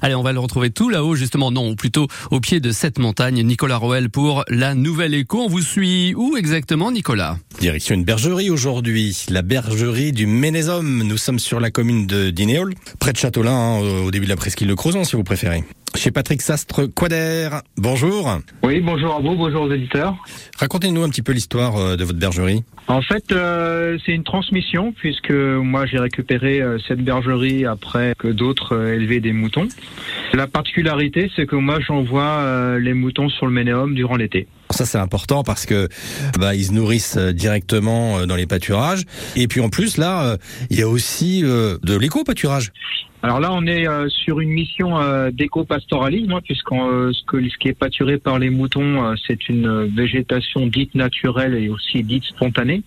Allez, on va le retrouver tout là-haut, justement, non, ou plutôt au pied de cette montagne. Nicolas Roel pour la Nouvelle Écho. On vous suit où exactement, Nicolas? Direction une bergerie aujourd'hui, la bergerie du Ménézum. Nous sommes sur la commune de Dinéol, près de Châteaulin, hein, au début de la presqu'île de Crozon, si vous préférez. Chez Patrick Sastre Quader, bonjour. Oui, bonjour à vous, bonjour aux éditeurs. Racontez-nous un petit peu l'histoire euh, de votre bergerie. En fait, euh, c'est une transmission puisque moi j'ai récupéré euh, cette bergerie après que d'autres euh, élevaient des moutons. La particularité, c'est que moi j'envoie les moutons sur le Ménéum durant l'été. Ça c'est important parce que bah, ils se nourrissent euh, directement euh, dans les pâturages. Et puis en plus là, euh, il y a aussi de l'éco-pâturage. Alors là, on est euh, sur une mission euh, d'éco-pastoralisme, hein, puisqu'on euh, ce, ce qui est pâturé par les moutons, c'est une végétation dite naturelle et aussi dite spontanée.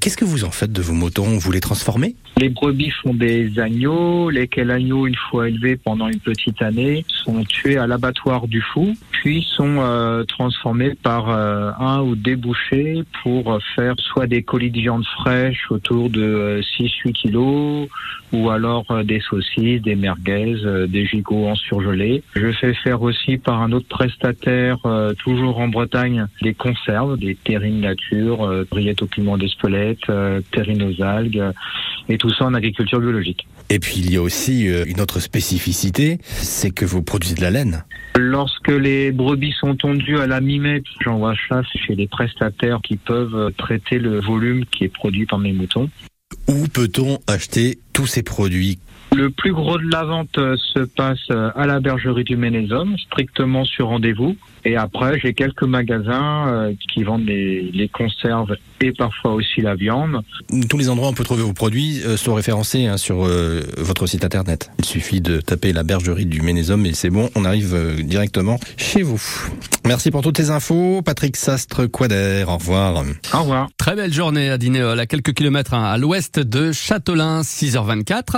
Qu'est-ce que vous en faites de vos moutons? Vous les transformez? Les brebis font des agneaux, lesquels agneaux, une fois élevés pendant une petite année, sont tués à l'abattoir du Fou, puis sont euh, transformés par euh, un ou des bouchers pour faire soit des colis de viande fraîche autour de euh, 6-8 kilos, ou alors euh, des saucisses, des merguez, euh, des gigots en surgelé. Je fais faire aussi par un autre prestataire, euh, toujours en Bretagne, des conserves, des terrines nature, euh, rillettes au piment d'Espelette, euh, terrines aux algues, euh, et tout ça en agriculture biologique. Et puis il y a aussi euh, une autre spécificité, c'est que vous produisez de la laine. Lorsque les brebis sont tondues à la mi-mai, j'envoie chasse chez les prestataires qui peuvent euh, traiter le volume qui est produit par mes moutons. Où peut-on acheter tous ces produits? Le plus gros de la vente euh, se passe euh, à la bergerie du Ménézum, strictement sur rendez-vous. Et après, j'ai quelques magasins euh, qui vendent les, les conserves et parfois aussi la viande. Tous les endroits où on peut trouver vos produits sont référencés hein, sur votre site internet. Il suffit de taper la bergerie du Ménézum et c'est bon, on arrive directement chez vous. Merci pour toutes ces infos. Patrick Sastre Quader, au revoir. Au revoir. Très belle journée à Dinéol, à quelques kilomètres hein, à l'ouest de Châtelain, 6h24.